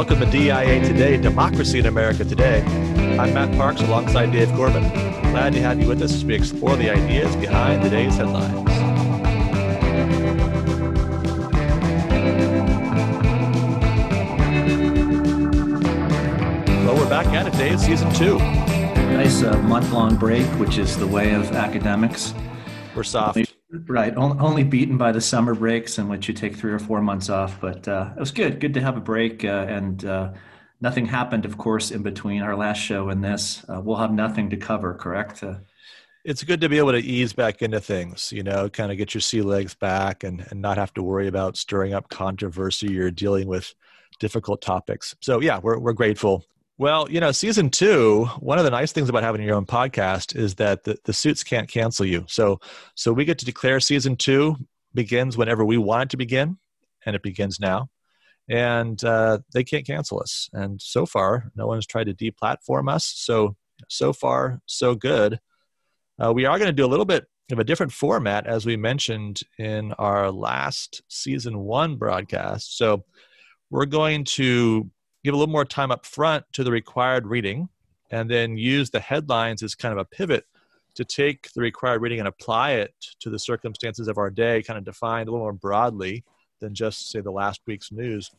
Welcome to DIA Today, Democracy in America Today. I'm Matt Parks alongside Dave Corbin. Glad to have you with us as we explore the ideas behind today's headlines. Well, we're back at it, Dave, season two. Nice uh, month long break, which is the way of academics. We're soft. Right. Only beaten by the summer breaks in which you take three or four months off. But uh, it was good. Good to have a break. Uh, and uh, nothing happened, of course, in between our last show and this. Uh, we'll have nothing to cover, correct? Uh, it's good to be able to ease back into things, you know, kind of get your sea legs back and, and not have to worry about stirring up controversy or dealing with difficult topics. So, yeah, we're, we're grateful well, you know, season two, one of the nice things about having your own podcast is that the, the suits can't cancel you. So so we get to declare season two begins whenever we want it to begin, and it begins now. And uh, they can't cancel us. And so far, no one's tried to deplatform us. So so far, so good. Uh, we are going to do a little bit of a different format, as we mentioned in our last season one broadcast. So we're going to give a little more time up front to the required reading, and then use the headlines as kind of a pivot to take the required reading and apply it to the circumstances of our day, kind of defined a little more broadly than just, say, the last week's news.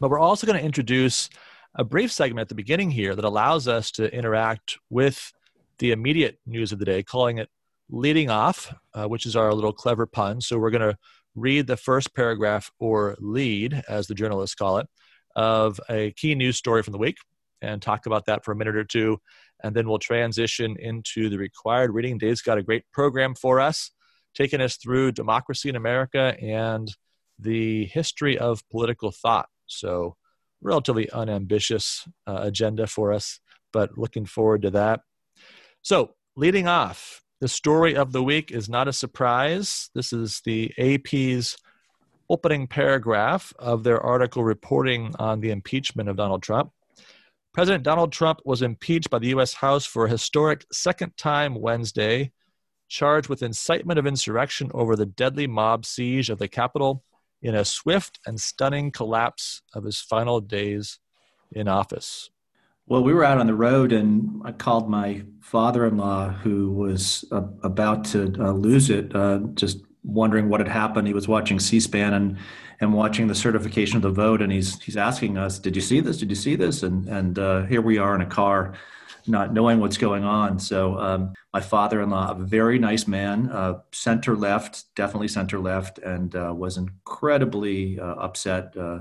But we're also going to introduce a brief segment at the beginning here that allows us to interact with the immediate news of the day, calling it leading off, uh, which is our little clever pun. So we're going to read the first paragraph or lead, as the journalists call it, of a key news story from the week and talk about that for a minute or two. And then we'll transition into the required reading. Dave's got a great program for us, taking us through democracy in America and the history of political thought. So, relatively unambitious uh, agenda for us, but looking forward to that. So, leading off, the story of the week is not a surprise. This is the AP's opening paragraph of their article reporting on the impeachment of Donald Trump. President Donald Trump was impeached by the U.S. House for a historic second time Wednesday, charged with incitement of insurrection over the deadly mob siege of the Capitol in a swift and stunning collapse of his final days in office. Well, we were out on the road, and I called my father in law, who was uh, about to uh, lose it, uh, just wondering what had happened. He was watching C-SPAN and and watching the certification of the vote, and he's he's asking us, "Did you see this? Did you see this?" And and uh, here we are in a car, not knowing what's going on. So um, my father-in-law, a very nice man, uh, center left, definitely center left, and uh, was incredibly uh, upset. Uh,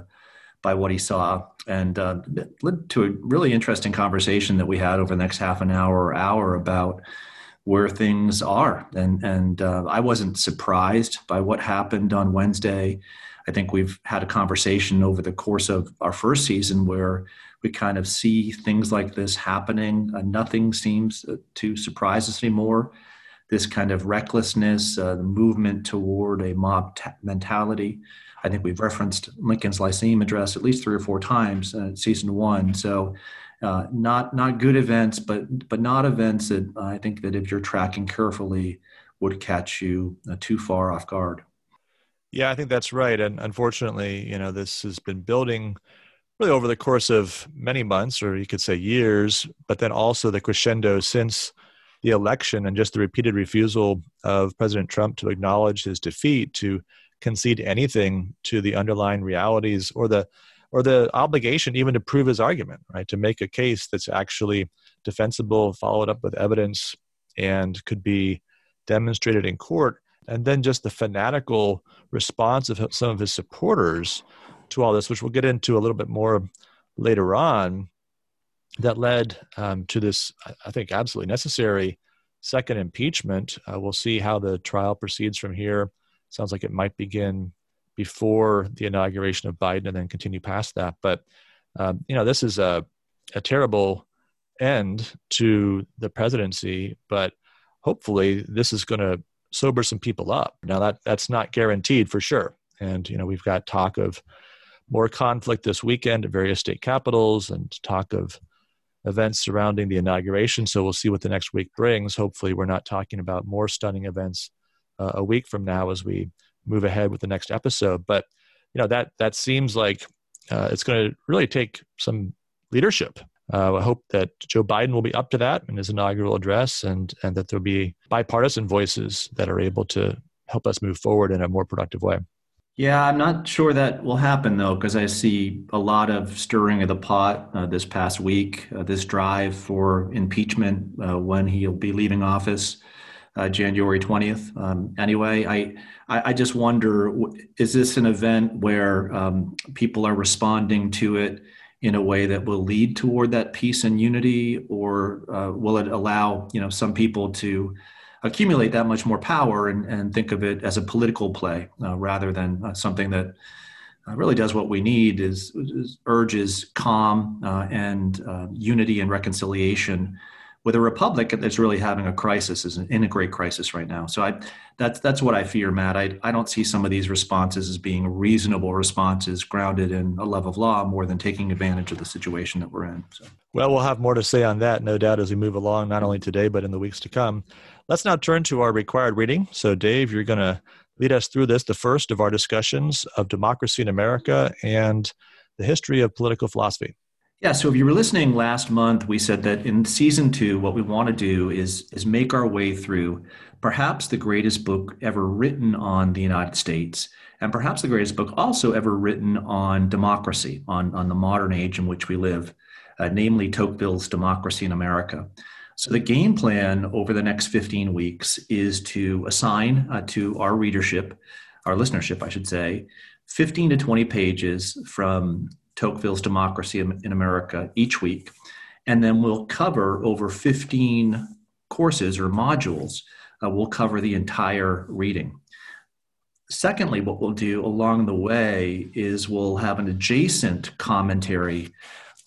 by what he saw, and uh, led to a really interesting conversation that we had over the next half an hour or hour about where things are. And, and uh, I wasn't surprised by what happened on Wednesday. I think we've had a conversation over the course of our first season where we kind of see things like this happening. Uh, nothing seems uh, to surprise us anymore. This kind of recklessness, uh, the movement toward a mob t- mentality. I think we've referenced Lincoln's Lyceum address at least three or four times in season one. So uh, not not good events, but but not events that I think that if you're tracking carefully would catch you uh, too far off guard. Yeah, I think that's right. And unfortunately, you know, this has been building really over the course of many months, or you could say years, but then also the crescendo since the election and just the repeated refusal of President Trump to acknowledge his defeat, to concede anything to the underlying realities or the or the obligation even to prove his argument, right? To make a case that's actually defensible, followed up with evidence, and could be demonstrated in court. And then just the fanatical response of some of his supporters to all this, which we'll get into a little bit more later on, that led um, to this, I think, absolutely necessary second impeachment. Uh, we'll see how the trial proceeds from here. Sounds like it might begin before the inauguration of Biden and then continue past that. But um, you know, this is a a terrible end to the presidency, but hopefully this is going to sober some people up. Now that that's not guaranteed for sure. And you know, we've got talk of more conflict this weekend at various state capitals and talk of events surrounding the inauguration. So we'll see what the next week brings. Hopefully, we're not talking about more stunning events uh, a week from now as we move ahead with the next episode. But you know that that seems like uh, it's going to really take some leadership. Uh, I hope that Joe Biden will be up to that in his inaugural address, and and that there'll be bipartisan voices that are able to help us move forward in a more productive way. Yeah, I'm not sure that will happen though, because I see a lot of stirring of the pot uh, this past week. Uh, this drive for impeachment uh, when he'll be leaving office, uh, January 20th. Um, anyway, I, I, I just wonder: is this an event where um, people are responding to it in a way that will lead toward that peace and unity, or uh, will it allow you know some people to accumulate that much more power and, and think of it as a political play uh, rather than uh, something that uh, really does what we need is, is urges calm uh, and unity and reconciliation with a republic that's really having a crisis is in a great crisis right now so i that's that's what i fear matt i, I don't see some of these responses as being reasonable responses grounded in a love of law more than taking advantage of the situation that we're in so. well we'll have more to say on that no doubt as we move along not only today but in the weeks to come Let's now turn to our required reading. So, Dave, you're going to lead us through this, the first of our discussions of democracy in America and the history of political philosophy. Yeah, so if you were listening last month, we said that in season two, what we want to do is, is make our way through perhaps the greatest book ever written on the United States, and perhaps the greatest book also ever written on democracy, on, on the modern age in which we live, uh, namely Tocqueville's Democracy in America. So, the game plan over the next 15 weeks is to assign uh, to our readership, our listenership, I should say, 15 to 20 pages from Tocqueville's Democracy in America each week. And then we'll cover over 15 courses or modules. Uh, we'll cover the entire reading. Secondly, what we'll do along the way is we'll have an adjacent commentary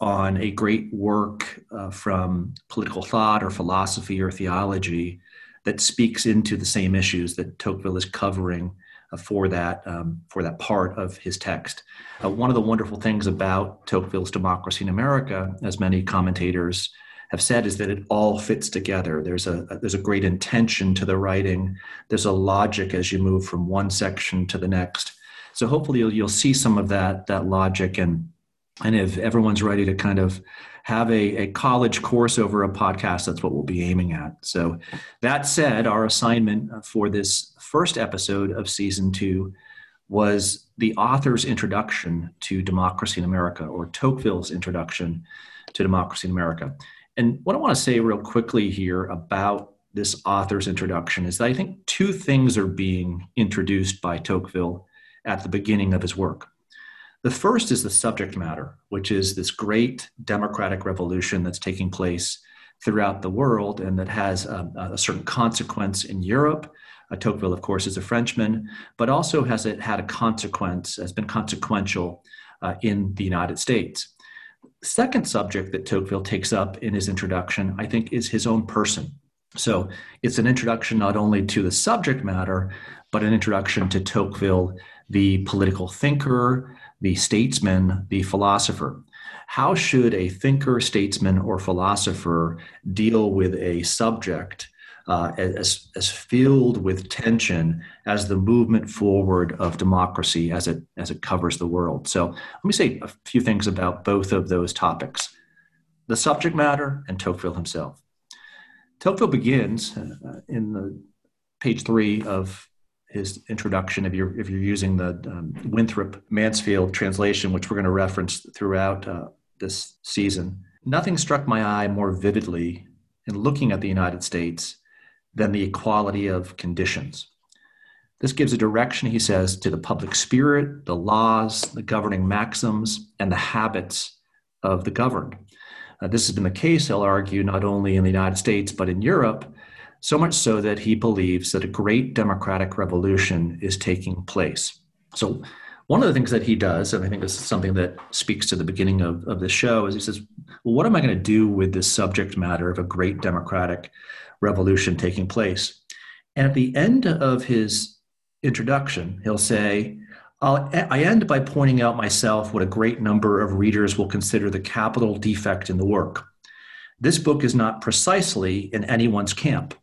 on a great work uh, from political thought or philosophy or theology that speaks into the same issues that Tocqueville is covering for that um, for that part of his text. Uh, one of the wonderful things about Tocqueville's Democracy in America, as many commentators have said, is that it all fits together. There's a, a there's a great intention to the writing. There's a logic as you move from one section to the next. So hopefully you'll, you'll see some of that that logic and and if everyone's ready to kind of have a, a college course over a podcast, that's what we'll be aiming at. So, that said, our assignment for this first episode of season two was the author's introduction to democracy in America, or Tocqueville's introduction to democracy in America. And what I want to say real quickly here about this author's introduction is that I think two things are being introduced by Tocqueville at the beginning of his work. The first is the subject matter, which is this great democratic revolution that's taking place throughout the world and that has a, a certain consequence in Europe. Tocqueville, of course, is a Frenchman, but also has it had a consequence, has been consequential uh, in the United States. Second subject that Tocqueville takes up in his introduction, I think, is his own person. So it's an introduction not only to the subject matter, but an introduction to Tocqueville, the political thinker, the statesman, the philosopher. How should a thinker, statesman, or philosopher deal with a subject uh, as, as filled with tension as the movement forward of democracy as it, as it covers the world? So let me say a few things about both of those topics the subject matter and Tocqueville himself. Tocqueville begins uh, in the page three of his introduction if you're if you're using the um, Winthrop Mansfield translation, which we're going to reference throughout uh, this season. Nothing struck my eye more vividly in looking at the United States than the equality of conditions. This gives a direction, he says, to the public spirit, the laws, the governing maxims, and the habits of the governed. Uh, this has been the case, I'll argue, not only in the United States, but in Europe, so much so that he believes that a great democratic revolution is taking place. So, one of the things that he does, and I think this is something that speaks to the beginning of, of the show, is he says, Well, what am I going to do with this subject matter of a great democratic revolution taking place? And at the end of his introduction, he'll say, i end by pointing out myself what a great number of readers will consider the capital defect in the work. This book is not precisely in anyone's camp.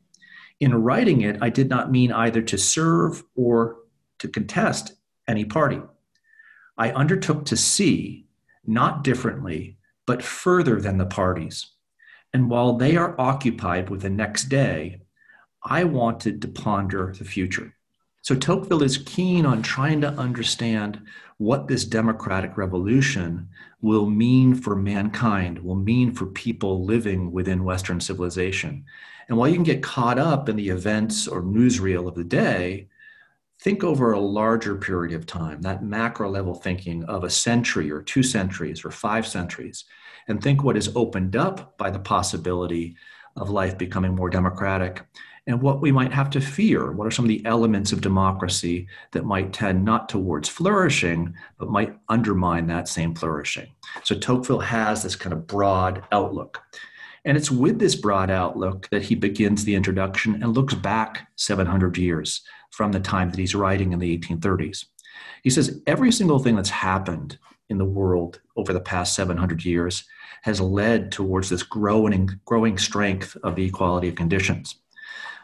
In writing it, I did not mean either to serve or to contest any party. I undertook to see not differently, but further than the parties. And while they are occupied with the next day, I wanted to ponder the future. So Tocqueville is keen on trying to understand what this democratic revolution will mean for mankind, will mean for people living within Western civilization. And while you can get caught up in the events or newsreel of the day, think over a larger period of time, that macro level thinking of a century or two centuries or five centuries, and think what is opened up by the possibility of life becoming more democratic and what we might have to fear. What are some of the elements of democracy that might tend not towards flourishing, but might undermine that same flourishing? So Tocqueville has this kind of broad outlook. And it's with this broad outlook that he begins the introduction and looks back 700 years from the time that he's writing in the 1830s. He says every single thing that's happened in the world over the past 700 years has led towards this growing, growing strength of the equality of conditions.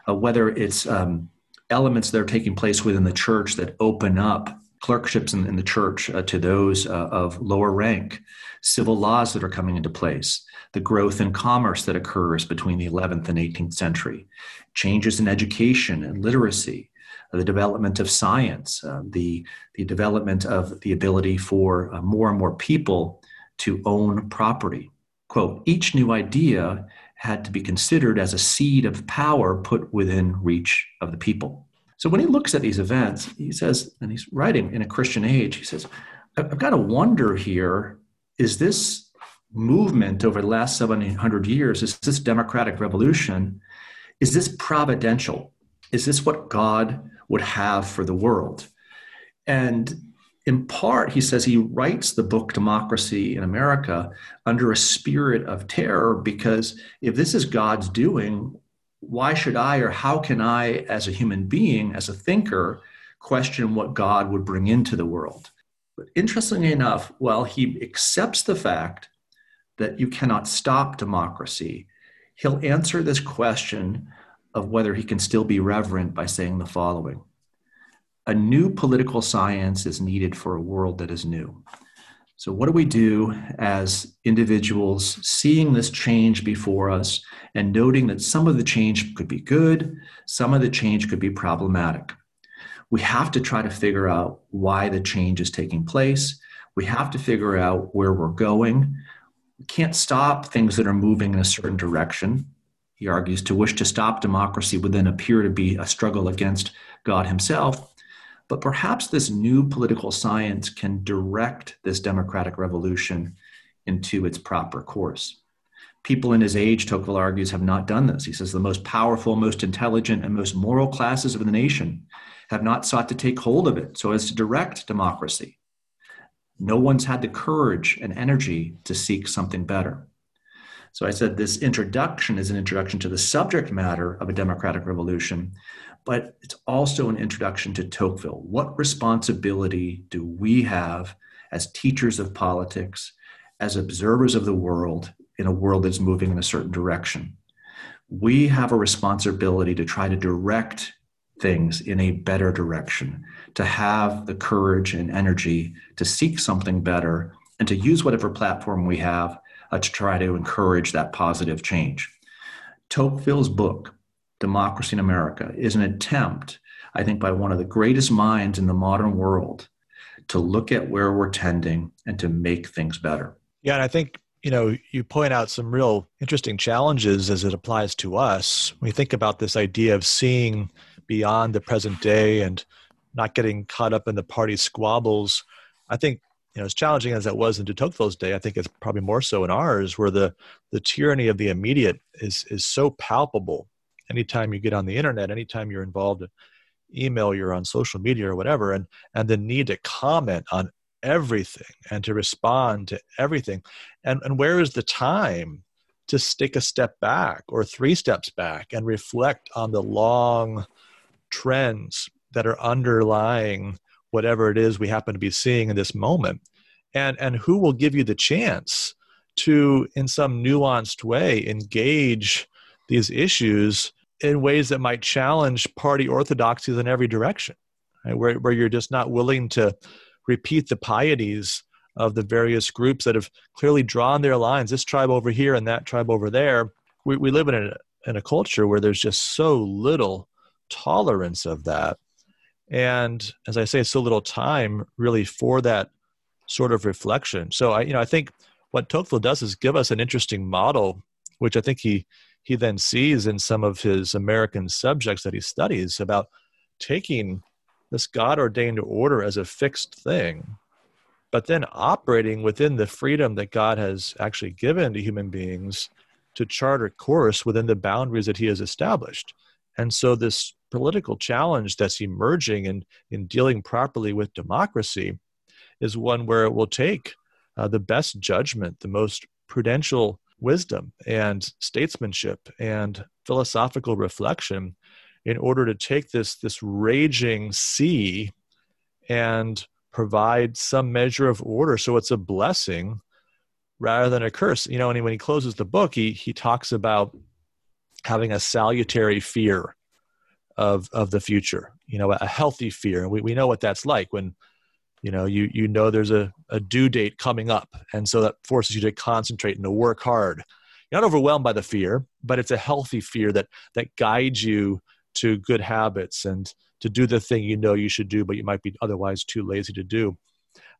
Uh, whether it's um, elements that are taking place within the church that open up clerkships in, in the church uh, to those uh, of lower rank, civil laws that are coming into place, the growth in commerce that occurs between the 11th and 18th century, changes in education and literacy, the development of science, uh, the, the development of the ability for uh, more and more people to own property. Quote, each new idea had to be considered as a seed of power put within reach of the people. So when he looks at these events, he says, and he's writing in a Christian age, he says, I've got to wonder here is this movement over the last 700 years, is this democratic revolution, is this providential? Is this what God would have for the world? And in part, he says he writes the book Democracy in America under a spirit of terror because if this is God's doing, why should I or how can I, as a human being, as a thinker, question what God would bring into the world? But interestingly enough, while he accepts the fact that you cannot stop democracy, he'll answer this question of whether he can still be reverent by saying the following A new political science is needed for a world that is new. So, what do we do as individuals seeing this change before us and noting that some of the change could be good, some of the change could be problematic? We have to try to figure out why the change is taking place. We have to figure out where we're going. We can't stop things that are moving in a certain direction. He argues to wish to stop democracy would then appear to be a struggle against God Himself. But perhaps this new political science can direct this democratic revolution into its proper course. People in his age, Tocqueville argues, have not done this. He says the most powerful, most intelligent, and most moral classes of the nation have not sought to take hold of it so as to direct democracy. No one's had the courage and energy to seek something better. So I said this introduction is an introduction to the subject matter of a democratic revolution, but it's also an introduction to Tocqueville. What responsibility do we have as teachers of politics, as observers of the world in a world that's moving in a certain direction? We have a responsibility to try to direct things in a better direction, to have the courage and energy to seek something better, and to use whatever platform we have uh, to try to encourage that positive change. Tocqueville's book, Democracy in America is an attempt, I think, by one of the greatest minds in the modern world to look at where we're tending and to make things better. Yeah, and I think you know you point out some real interesting challenges as it applies to us. We think about this idea of seeing beyond the present day and not getting caught up in the party squabbles, I think you know as challenging as that was in de Tocqueville's day, I think it's probably more so in ours, where the the tyranny of the immediate is is so palpable anytime you get on the internet, anytime you're involved in email, you're on social media or whatever, and and the need to comment on everything and to respond to everything. And and where is the time to take a step back or three steps back and reflect on the long trends that are underlying whatever it is we happen to be seeing in this moment. And and who will give you the chance to in some nuanced way engage these issues in ways that might challenge party orthodoxies in every direction, right? where, where you're just not willing to repeat the pieties of the various groups that have clearly drawn their lines. This tribe over here and that tribe over there. We, we live in a, in a culture where there's just so little tolerance of that and as i say so little time really for that sort of reflection so i you know i think what tocqueville does is give us an interesting model which i think he he then sees in some of his american subjects that he studies about taking this god ordained order as a fixed thing but then operating within the freedom that God has actually given to human beings to chart a course within the boundaries that He has established. And so, this political challenge that's emerging in, in dealing properly with democracy is one where it will take uh, the best judgment, the most prudential wisdom and statesmanship and philosophical reflection in order to take this, this raging sea and provide some measure of order. So it's a blessing rather than a curse. You know and when he closes the book he he talks about having a salutary fear of of the future you know a healthy fear and we, we know what that's like when you know you you know there's a, a due date coming up and so that forces you to concentrate and to work hard you're not overwhelmed by the fear but it's a healthy fear that that guides you to good habits and to do the thing you know you should do, but you might be otherwise too lazy to do.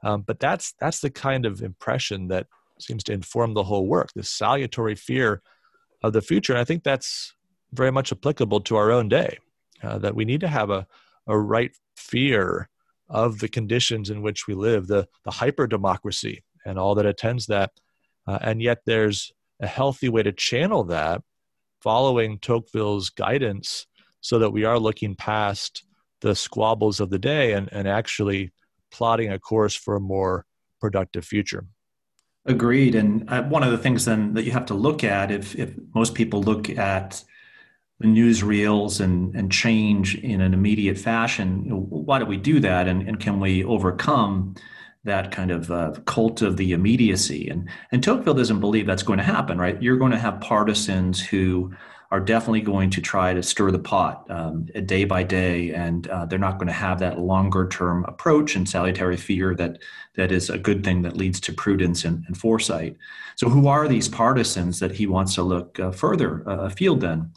Um, but that's that's the kind of impression that seems to inform the whole work. This salutary fear of the future, and I think that's very much applicable to our own day. Uh, that we need to have a a right fear of the conditions in which we live, the the hyper democracy and all that attends that, uh, and yet there's a healthy way to channel that, following Tocqueville's guidance, so that we are looking past the squabbles of the day and, and actually plotting a course for a more productive future. Agreed. And uh, one of the things then that you have to look at, if, if most people look at newsreels and, and change in an immediate fashion, you know, why do we do that? And, and can we overcome that kind of uh, cult of the immediacy? And, and Tocqueville doesn't believe that's going to happen, right? You're going to have partisans who are definitely going to try to stir the pot um, day by day, and uh, they're not going to have that longer term approach and salutary fear that that is a good thing that leads to prudence and, and foresight. So, who are these partisans that he wants to look uh, further uh, afield then?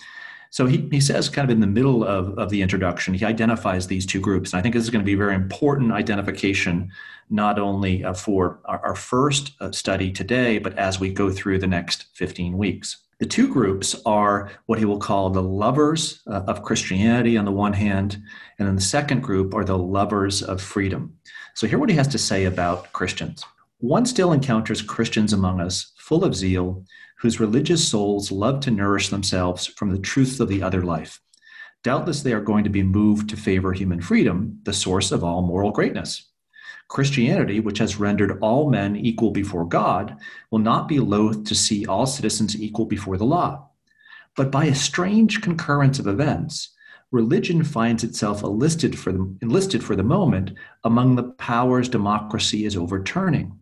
So he, he says, kind of in the middle of, of the introduction, he identifies these two groups. And I think this is going to be a very important identification, not only uh, for our, our first uh, study today, but as we go through the next 15 weeks. The two groups are what he will call the lovers uh, of Christianity on the one hand, and then the second group are the lovers of freedom. So, hear what he has to say about Christians. One still encounters Christians among us, full of zeal, whose religious souls love to nourish themselves from the truths of the other life. Doubtless, they are going to be moved to favor human freedom, the source of all moral greatness. Christianity, which has rendered all men equal before God, will not be loath to see all citizens equal before the law. But by a strange concurrence of events, religion finds itself enlisted for the, enlisted for the moment among the powers democracy is overturning,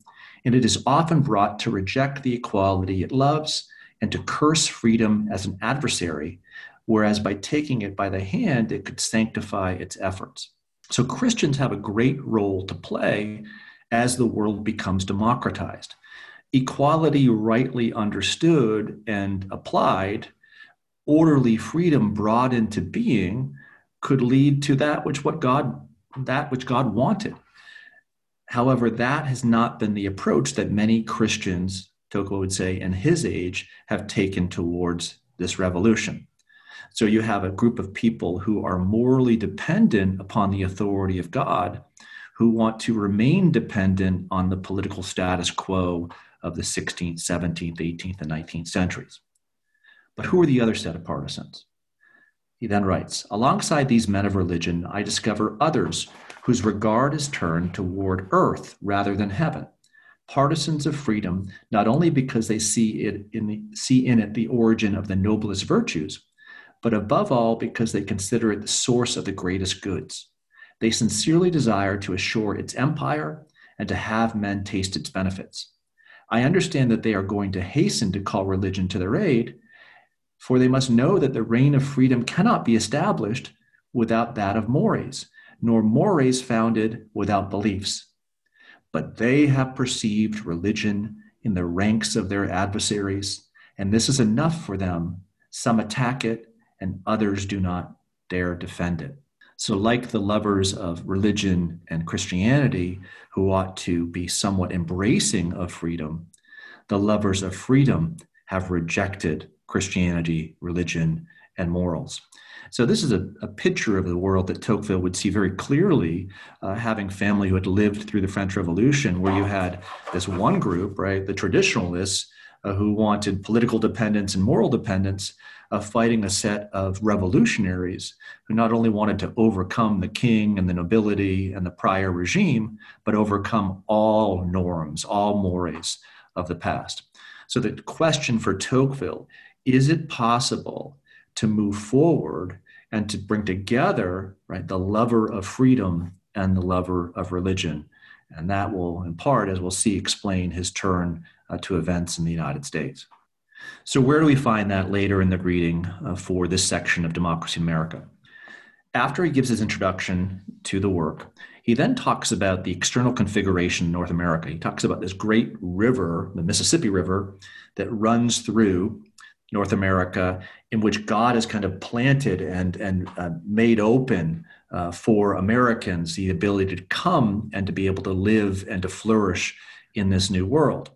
and it is often brought to reject the equality it loves and to curse freedom as an adversary, whereas by taking it by the hand, it could sanctify its efforts. So Christians have a great role to play as the world becomes democratized. Equality, rightly understood and applied, orderly freedom brought into being, could lead to that which what God that which God wanted. However, that has not been the approach that many Christians, Tocqueville would say, in his age, have taken towards this revolution. So you have a group of people who are morally dependent upon the authority of God, who want to remain dependent on the political status quo of the 16th, 17th, 18th, and 19th centuries. But who are the other set of partisans? He then writes Alongside these men of religion, I discover others whose regard is turned toward earth rather than heaven. Partisans of freedom, not only because they see it in the, see in it the origin of the noblest virtues, but above all because they consider it the source of the greatest goods. They sincerely desire to assure its empire and to have men taste its benefits. I understand that they are going to hasten to call religion to their aid, for they must know that the reign of freedom cannot be established without that of mores, nor mores founded without beliefs. but they have perceived religion in the ranks of their adversaries, and this is enough for them. Some attack it, and others do not dare defend it. So, like the lovers of religion and Christianity, who ought to be somewhat embracing of freedom, the lovers of freedom have rejected Christianity, religion, and morals. So this is a, a picture of the world that Tocqueville would see very clearly, uh, having family who had lived through the French Revolution, where you had this one group, right, the traditionalists, uh, who wanted political dependence and moral dependence, uh, fighting a set of revolutionaries who not only wanted to overcome the king and the nobility and the prior regime, but overcome all norms, all mores of the past. So the question for Tocqueville is it possible to move forward and to bring together right the lover of freedom and the lover of religion. And that will in part as we'll see explain his turn uh, to events in the united states. So where do we find that later in the reading uh, for this section of democracy in america? After he gives his introduction to the work he then talks about the external configuration in north america. He talks about this great river the mississippi river that runs through North America, in which God has kind of planted and and uh, made open uh, for Americans the ability to come and to be able to live and to flourish in this new world.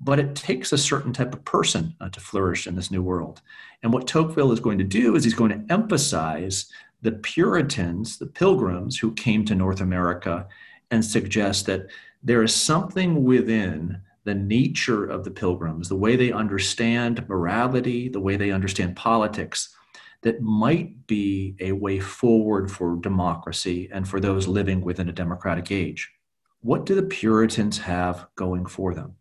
But it takes a certain type of person uh, to flourish in this new world. And what Tocqueville is going to do is he's going to emphasize the Puritans, the pilgrims who came to North America, and suggest that there is something within the nature of the pilgrims, the way they understand morality, the way they understand politics, that might be a way forward for democracy and for those living within a democratic age. What do the Puritans have going for them?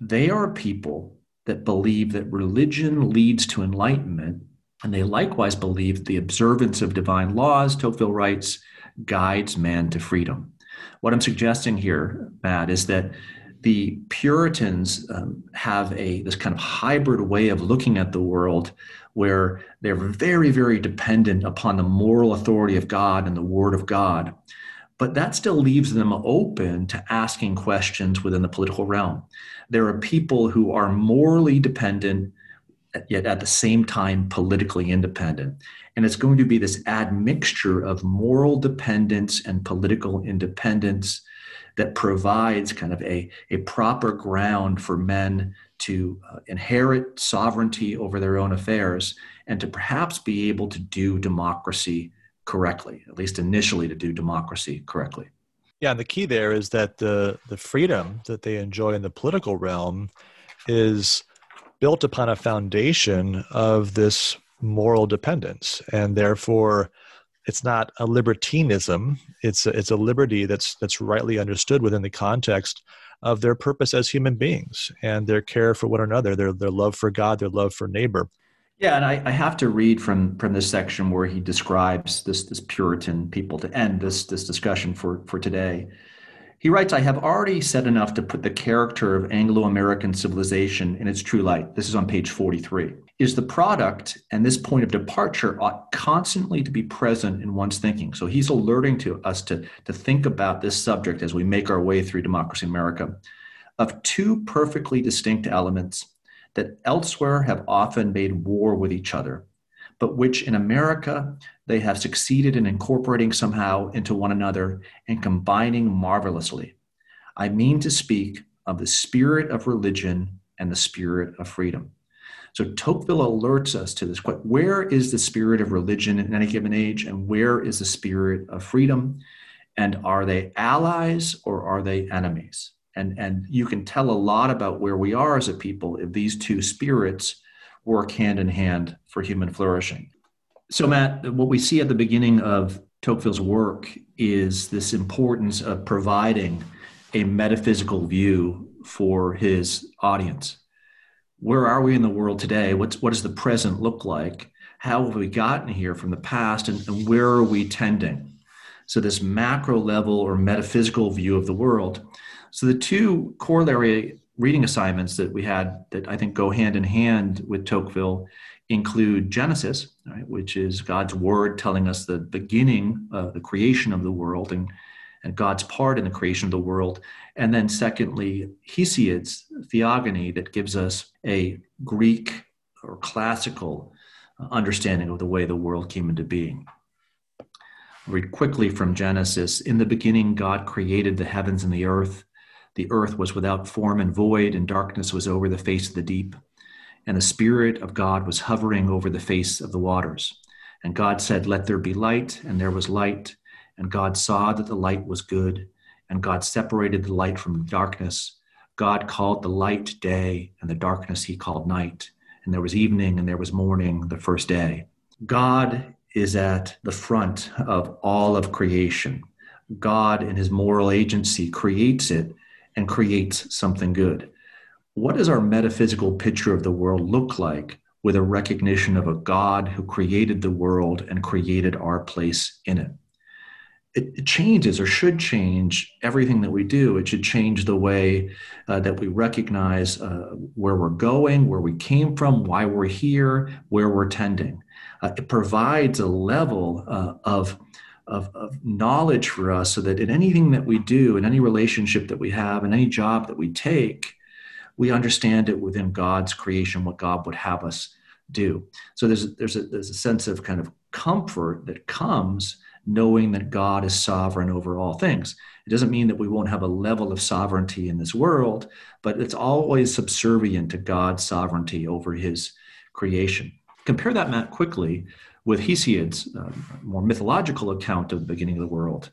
They are people that believe that religion leads to enlightenment, and they likewise believe the observance of divine laws, Tocqueville writes, guides man to freedom. What I'm suggesting here, Matt, is that the Puritans um, have a this kind of hybrid way of looking at the world, where they're very, very dependent upon the moral authority of God and the Word of God. But that still leaves them open to asking questions within the political realm. There are people who are morally dependent, yet at the same time politically independent. And it's going to be this admixture of moral dependence and political independence that provides kind of a, a proper ground for men to uh, inherit sovereignty over their own affairs and to perhaps be able to do democracy correctly, at least initially to do democracy correctly. Yeah, and the key there is that the the freedom that they enjoy in the political realm is built upon a foundation of this moral dependence, and therefore it's not a libertinism. It's a, it's a liberty that's that's rightly understood within the context of their purpose as human beings and their care for one another, their their love for God, their love for neighbor. Yeah, and I, I have to read from from this section where he describes this this Puritan people to end this this discussion for for today. He writes, I have already said enough to put the character of Anglo American civilization in its true light. This is on page 43. Is the product, and this point of departure ought constantly to be present in one's thinking. So he's alerting to us to, to think about this subject as we make our way through Democracy America of two perfectly distinct elements that elsewhere have often made war with each other, but which in America they have succeeded in incorporating somehow into one another and combining marvelously. I mean to speak of the spirit of religion and the spirit of freedom. So Tocqueville alerts us to this. Where is the spirit of religion in any given age, and where is the spirit of freedom? And are they allies or are they enemies? And, and you can tell a lot about where we are as a people if these two spirits work hand in hand for human flourishing. So, Matt, what we see at the beginning of Tocqueville's work is this importance of providing a metaphysical view for his audience. Where are we in the world today? What's, what does the present look like? How have we gotten here from the past, and, and where are we tending? So, this macro level or metaphysical view of the world. So, the two corollary reading assignments that we had that I think go hand in hand with Tocqueville include Genesis, right, which is God's word telling us the beginning, of the creation of the world, and and God's part in the creation of the world. And then, secondly, Hesiod's theogony that gives us a Greek or classical understanding of the way the world came into being. Read quickly from Genesis In the beginning, God created the heavens and the earth. The earth was without form and void, and darkness was over the face of the deep. And the Spirit of God was hovering over the face of the waters. And God said, Let there be light, and there was light. And God saw that the light was good, and God separated the light from the darkness. God called the light day, and the darkness he called night. And there was evening, and there was morning the first day. God is at the front of all of creation. God, in his moral agency, creates it and creates something good. What does our metaphysical picture of the world look like with a recognition of a God who created the world and created our place in it? It, changes or should change everything that we do. It should change the way uh, that we recognize uh, where we're going, where we came from, why we're here, where we're tending. Uh, it provides a level uh, of of, of knowledge for us so that in anything that we do, in any relationship that we have, in any job that we take, we understand it within God's creation, what God would have us do. So there's, there's, a, there's a sense of kind of comfort that comes knowing that God is sovereign over all things. It doesn't mean that we won't have a level of sovereignty in this world, but it's always subservient to God's sovereignty over his creation. Compare that, Matt, quickly with Hesiod's uh, more mythological account of the beginning of the world,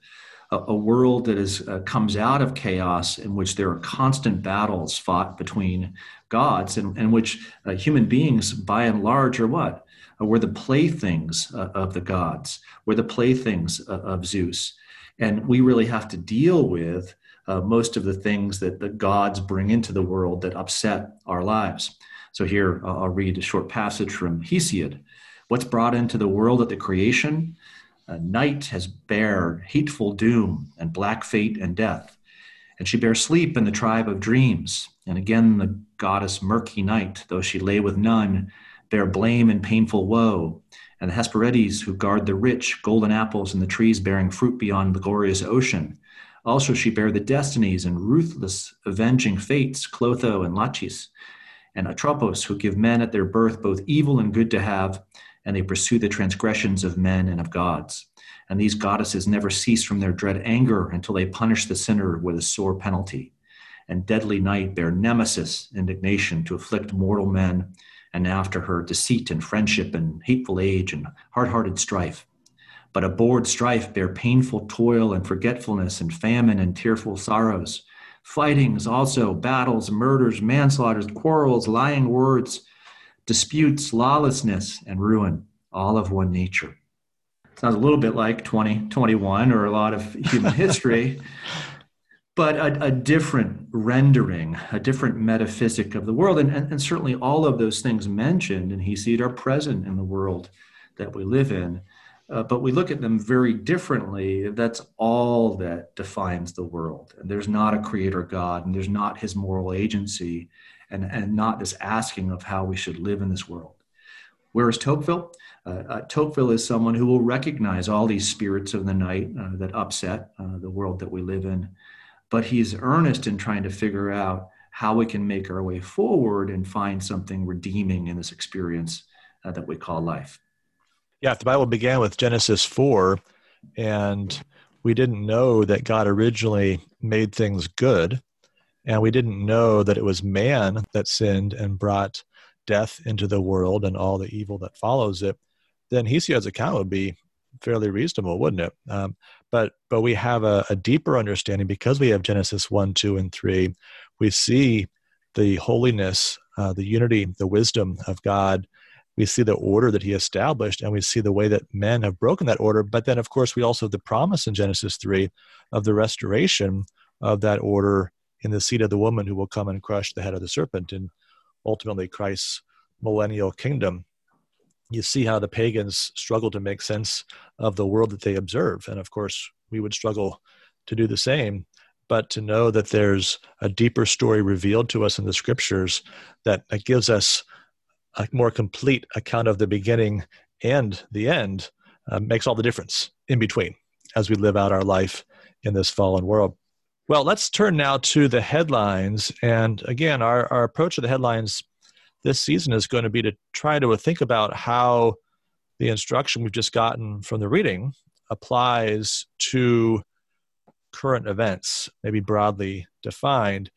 a, world that is, uh, comes out of chaos in which there are constant battles fought between gods, and in which uh, human beings, by and large, are what? Uh, we're the playthings uh, of the gods, we're the playthings uh, of Zeus. And we really have to deal with most of the things that the gods bring into the world that upset our lives. So here I'll read a short passage from Hesiod. What's brought into the world at the creation? Night has bare hateful doom and black fate and death. And she bare sleep in the tribe of dreams. And again the goddess murky night, though she lay with none, bare blame and painful woe. And the Hesperides who guard the rich, golden apples in the trees bearing fruit beyond the glorious ocean. Also she bare the destinies and ruthless avenging fates, Clotho and Lachesis, and Atropos, who give men at their birth both evil and good to have, and they pursue the transgressions of men and of gods. And these goddesses never cease from their dread anger until they punish the sinner with a sore penalty. And deadly night bear nemesis, indignation to afflict mortal men, and after her deceit and friendship and hateful age and hard hearted strife. But abhorred strife bear painful toil and forgetfulness and famine and tearful sorrows. Fightings also, battles, murders, manslaughters, quarrels, lying words, disputes, lawlessness, and ruin, all of one nature. Sounds a little bit like 2021 or a lot of human history, but a, a, different rendering, a different metaphysic of the world. And, and, and certainly all of those things mentioned in Hesiod are present in the world that we live in. Uh, but we look at them very differently. That's all that defines the world. And there's not a creator God, and there's not his moral agency and, and not this asking of how we should live in this world. Where is Tocqueville? Uh, uh, Tocqueville is someone who will recognize all these spirits of the night uh, that upset uh, the world that we live in, but he's earnest in trying to figure out how we can make our way forward and find something redeeming in this experience uh, that we call life. Yeah, the Bible began with Genesis 4, and we didn't know that God originally made things good and we didn't know that it was man that sinned and brought death into the world and all the evil that follows it, then Hesiod's account would be fairly reasonable, wouldn't it? Um, but but we have a, a, deeper understanding because we have Genesis one, two, and three. We see the holiness, uh, the unity, the wisdom of God. We see the order that He established, and we see the way that men have broken that order. But then, of course, we also have the promise in Genesis three of the restoration of that order in the seed of the woman who will come and crush the head of the serpent and ultimately Christ's millennial kingdom. You see how the pagans struggle to make sense of the world that they observe. And of course, we would struggle to do the same. But to know that there's a deeper story revealed to us in the scriptures that, that gives us a more complete account of the beginning and the end uh, makes all the difference in between as we live out our life in this fallen world. Well, let's turn now to the headlines. And again, our, our approach to the headlines this season is going to be to try to think about how the instruction we've just gotten from the reading applies to current events, maybe broadly defined.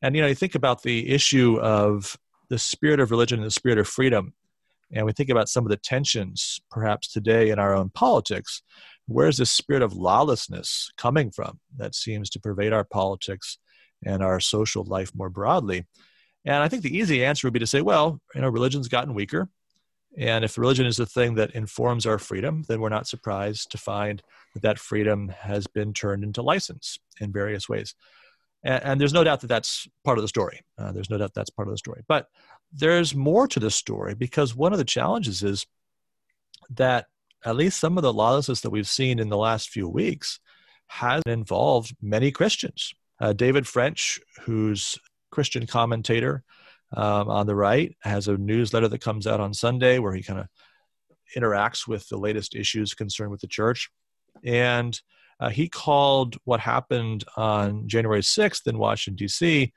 And you know, you think about the issue of the spirit of religion and the spirit of freedom, and we think about some of the tensions perhaps today in our own politics. Where's this spirit of lawlessness coming from that seems to pervade our politics and our social life more broadly? And I think the easy answer would be to say, well, you know, religion's gotten weaker. And if religion is the thing that informs our freedom, then we're not surprised to find that that freedom has been turned into license in various ways. And, and there's no doubt that that's part of the story. Uh, there's no doubt that's part of the story. But there's more to the story because one of the challenges is that at least some of the lawlessness that we've seen in the last few weeks has involved many Christians. Uh, David French, who's Christian commentator um, on the right, has a newsletter that comes out on Sunday where he kind of interacts with the latest issues concerned with the church. And uh, he called what happened on January 6th in Washington, D.C.,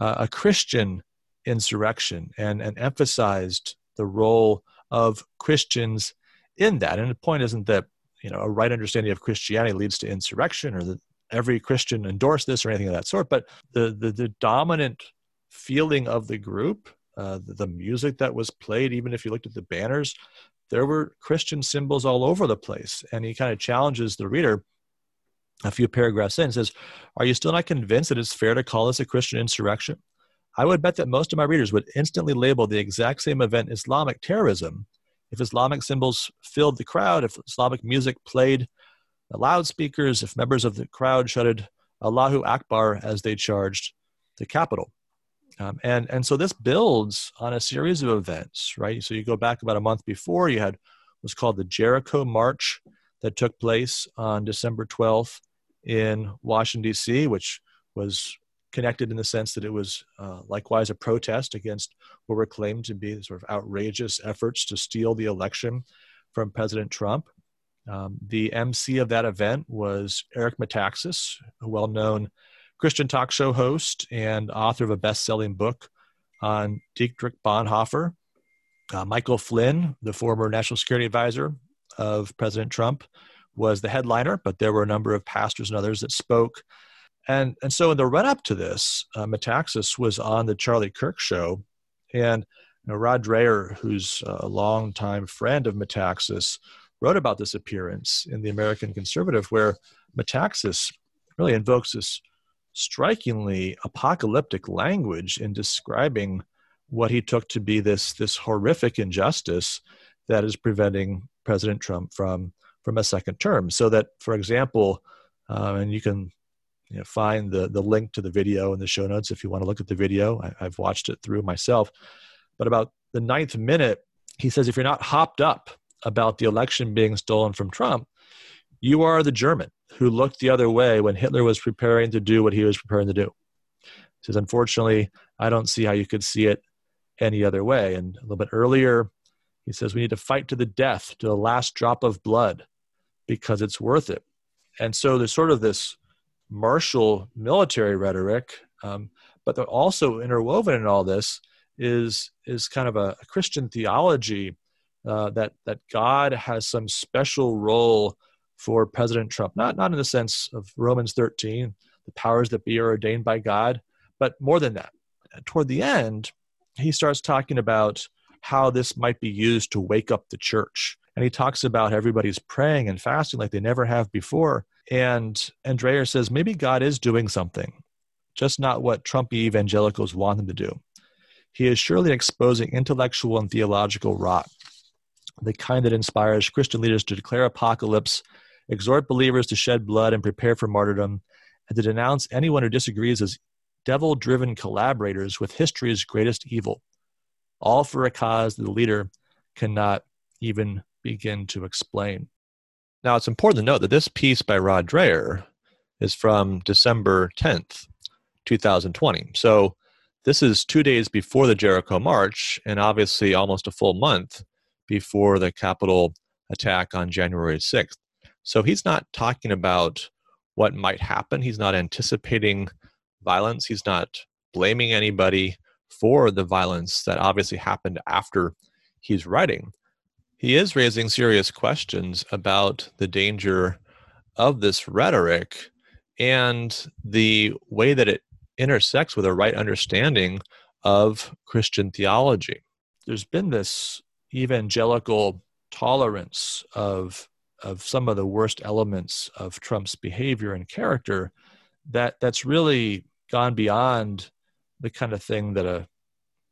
uh, a Christian insurrection and, and emphasized the role of Christians in that. And the point isn't that you know a right understanding of Christianity leads to insurrection or that every Christian endorsed this or anything of that sort, but the the, the dominant feeling of the group, uh, the, the music that was played, even if you looked at the banners, there were Christian symbols all over the place. And he kind of challenges the reader a few paragraphs in and says, Are you still not convinced that it's fair to call this a Christian insurrection? I would bet that most of my readers would instantly label the exact same event Islamic terrorism if Islamic symbols filled the crowd, if Islamic music played the loudspeakers, if members of the crowd shouted Allahu Akbar as they charged the Capitol. Um, and, and so this builds on a series of events, right? So you go back about a month before, you had what's called the Jericho March that took place on December 12th in Washington, D.C., which was connected in the sense that it was uh, likewise a protest against what were claimed to be sort of outrageous efforts to steal the election from President Trump. Um, the MC of that event was Eric Metaxas, a well known Christian talk show host and author of a best selling book on Dietrich Bonhoeffer. Uh, Michael Flynn, the former national security advisor of President Trump, was the headliner, but there were a number of pastors and others that spoke. And, and so in the run up to this, uh, Metaxas was on the Charlie Kirk show. And you know, Rod Dreher, who's a longtime friend of Metaxas, wrote about this appearance in the American Conservative, where Metaxas really invokes this strikingly apocalyptic language in describing what he took to be this this horrific injustice that is preventing President Trump from from a second term. So that, for example, um, and you can you know, find the the link to the video in the show notes if you want to look at the video. I, I've watched it through myself. But about the ninth minute, he says, if you're not hopped up about the election being stolen from Trump, you are the German who looked the other way when Hitler was preparing to do what he was preparing to do. He says, unfortunately, I don't see how you could see it any other way. And a little bit earlier, he says, we need to fight to the death, to the last drop of blood, because it's worth it. And so there's sort of this martial military rhetoric, um, but also interwoven in all this is, is kind of a, a Christian theology uh, that that God has some special role for President Trump. Not not in the sense of Romans 13, the powers that be are ordained by God, but more than that. Toward the end, he starts talking about how this might be used to wake up the church. And he talks about everybody's praying and fasting like they never have before. And Dreher says maybe God is doing something, just not what Trumpy evangelicals want him to do. He is surely exposing intellectual and theological rot the kind that inspires Christian leaders to declare apocalypse, exhort believers to shed blood and prepare for martyrdom, and to denounce anyone who disagrees as devil driven collaborators with history's greatest evil, all for a cause that the leader cannot even begin to explain. Now, it's important to note that this piece by Rod Dreher is from December 10th, 2020. So, this is two days before the Jericho March, and obviously almost a full month before the Capitol attack on January 6th. So he's not talking about what might happen. He's not anticipating violence. He's not blaming anybody for the violence that obviously happened after he's writing. He is raising serious questions about the danger of this rhetoric and the way that it intersects with a right understanding of Christian theology. There's been this evangelical tolerance of of some of the worst elements of Trump's behavior and character that that's really gone beyond the kind of thing that a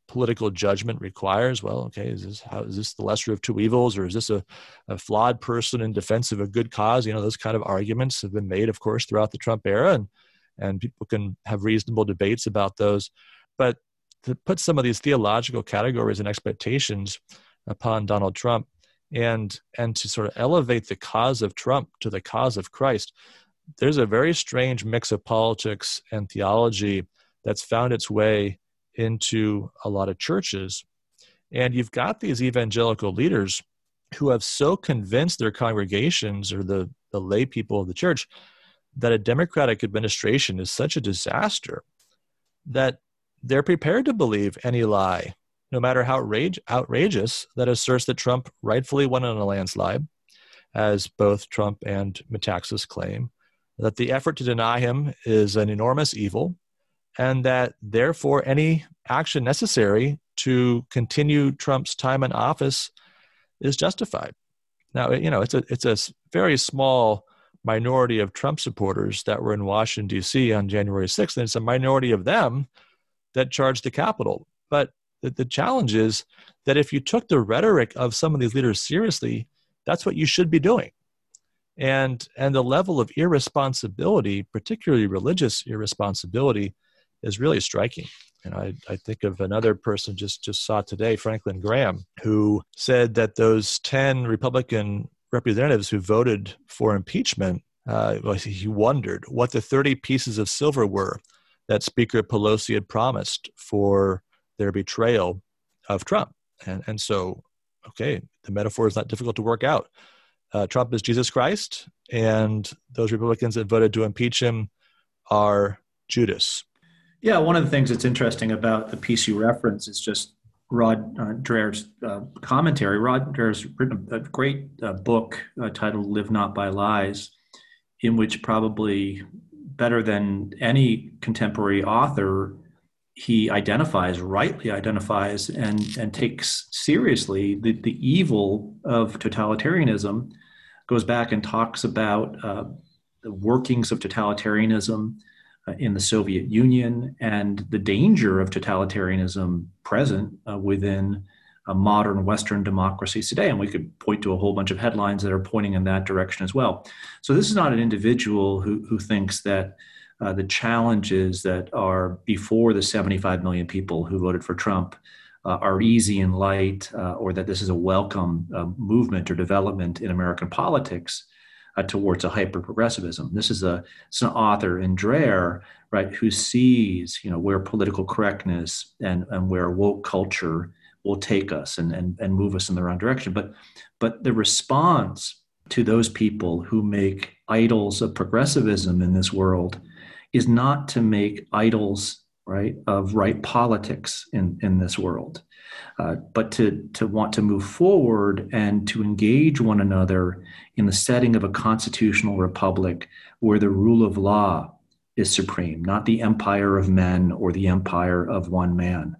political judgment requires well okay is this how is this the lesser of two evils or is this a, a flawed person in defense of a good cause? You know those kind of arguments have been made of course throughout the trump era and and people can have reasonable debates about those. But to put some of these theological categories and expectations upon donald trump and and to sort of elevate the cause of trump to the cause of christ there's a very strange mix of politics and theology that's found its way into a lot of churches. And you've got these evangelical leaders who have so convinced their congregations or the, the lay people of the church that a democratic administration is such a disaster that they're prepared to believe any lie, no matter how outrage, outrageous, that asserts that Trump rightfully won on a landslide, as both Trump and Metaxas claim, that the effort to deny him is an enormous evil, and that therefore any action necessary to continue Trump's time in office is justified. Now, you know, it's a it's a very small minority of Trump supporters that were in Washington D.C. on January 6th, and it's a minority of them that charged the Capitol. But the, the challenge is that if you took the rhetoric of some of these leaders seriously, that's what you should be doing. And and the level of irresponsibility, particularly religious irresponsibility, is really striking. And I, I think of another person just, just saw today, Franklin Graham, who said that those 10 Republican representatives who voted for impeachment, uh, he wondered what the 30 pieces of silver were that Speaker Pelosi had promised for their betrayal of Trump. And, and so, okay, the metaphor is not difficult to work out. Uh, Trump is Jesus Christ, and those Republicans that voted to impeach him are Judas. Yeah, one of the things that's interesting about the piece you reference is just Rod uh, Dreher's uh, commentary. Rod Dreher's written a great uh, book uh, titled Live Not by Lies, in which probably better than any contemporary author, he identifies, rightly identifies, and, and takes seriously the, the evil of totalitarianism, goes back and talks about uh, the workings of totalitarianism in the Soviet Union and the danger of totalitarianism present uh, within modern Western democracies today. And we could point to a whole bunch of headlines that are pointing in that direction as well. So this is not an individual who, who thinks that uh, the challenges that are before the 75 million people who voted for Trump uh, are easy and light, uh, or that this is a welcome uh, movement or development in American politics uh, towards a hyper progressivism. This is a it's an author in Dreher, right, who sees you know where political correctness and and where woke culture will take us and and and move us in the wrong direction. But but the response to those people who make idols of progressivism in this world is not to make idols right of right politics in in this world uh, but to, to want to move forward and to engage one another in the setting of a constitutional republic where the rule of law is supreme, not the empire of men or the empire of one man.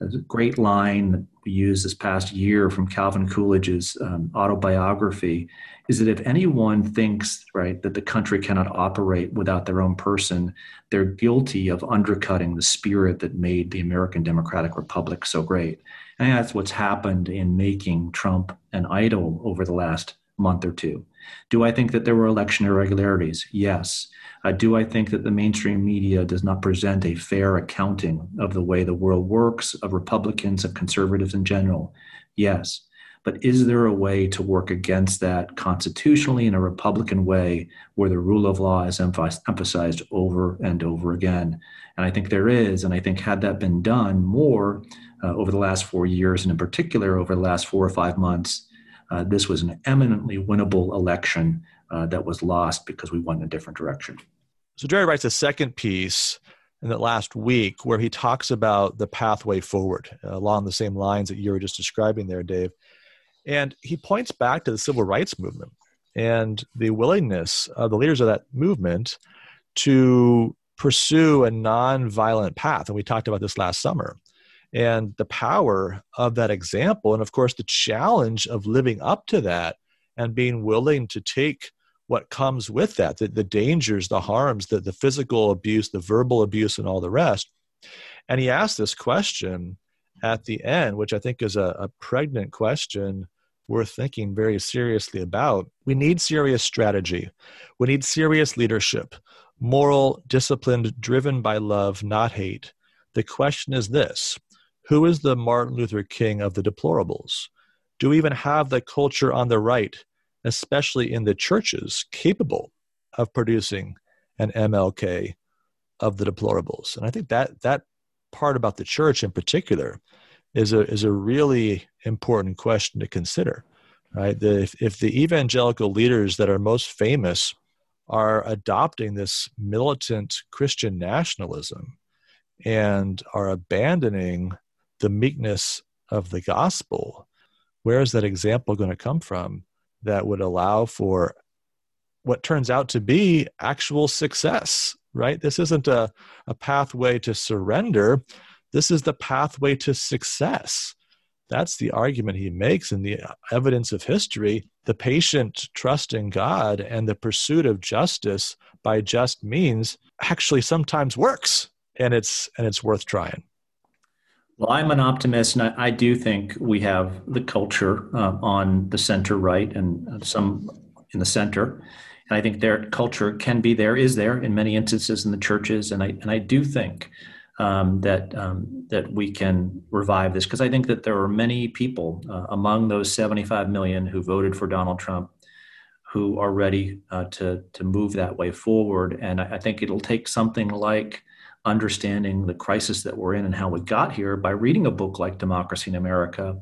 A great line we used this past year from Calvin Coolidge's um, autobiography is that if anyone thinks right that the country cannot operate without their own person, they're guilty of undercutting the spirit that made the American Democratic Republic so great. And that's what's happened in making Trump an idol over the last month or two. Do I think that there were election irregularities? Yes. Uh, do I think that the mainstream media does not present a fair accounting of the way the world works, of Republicans, of conservatives in general? Yes. But is there a way to work against that constitutionally in a Republican way where the rule of law is emphasized over and over again? And I think there is. And I think, had that been done more uh, over the last four years, and in particular over the last four or five months, uh, this was an eminently winnable election uh, that was lost because we went in a different direction. So Dreher writes a second piece in that last week where he talks about the pathway forward uh, along the same lines that you were just describing there, Dave. And he points back to the civil rights movement and the willingness of the leaders of that movement to pursue a non-violent path. And we talked about this last summer. And the power of that example, and of course, the challenge of living up to that and being willing to take what comes with that the, the dangers, the harms, the, the physical abuse, the verbal abuse, and all the rest. And he asked this question at the end, which I think is a, a pregnant question worth thinking very seriously about. We need serious strategy, we need serious leadership, moral, disciplined, driven by love, not hate. The question is this Who is the Martin Luther King of the deplorables? Do we even have the culture on the right especially in the churches, capable of producing an MLK of the deplorables. And I think that that part about the church in particular is a is a really important question to consider. Right? The, if, if the evangelical leaders that are most famous are adopting this militant Christian nationalism and are abandoning the meekness of the gospel, where is that example going to come from? that would allow for what turns out to be actual success, right? This isn't a, a pathway to surrender. This is the pathway to success. That's the argument he makes in the evidence of history. The patient trust in God and the pursuit of justice by just means actually sometimes works, and it's and it's worth trying. Well, I'm an optimist, and I, I do think we have the culture uh, on the center right and some in the center. And I think their culture can be there, is there in many instances in the churches. And I, and I do think um, that, um, that we can revive this because I think that there are many people uh, among those 75 million who voted for Donald Trump who are ready uh, to, to move that way forward. And I, I think it'll take something like understanding the crisis that we're in and how we got here by reading a book like Democracy in America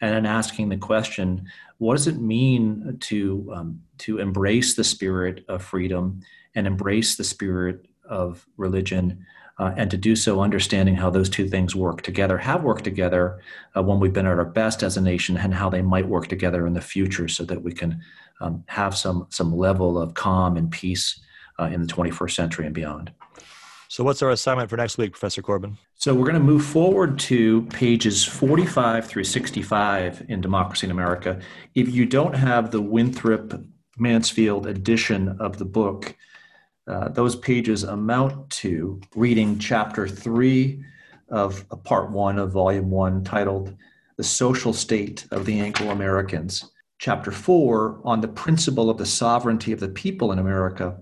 and then asking the question what does it mean to, um, to embrace the spirit of freedom and embrace the spirit of religion? Uh, and to do so, understanding how those two things work together, have worked together uh, when we've been at our best as a nation, and how they might work together in the future, so that we can um, have some some level of calm and peace uh, in the 21st century and beyond. So, what's our assignment for next week, Professor Corbin? So, we're going to move forward to pages 45 through 65 in Democracy in America. If you don't have the Winthrop Mansfield edition of the book, uh, those pages amount to reading chapter three of part one of volume one, titled The Social State of the Anglo Americans. Chapter four on the principle of the sovereignty of the people in America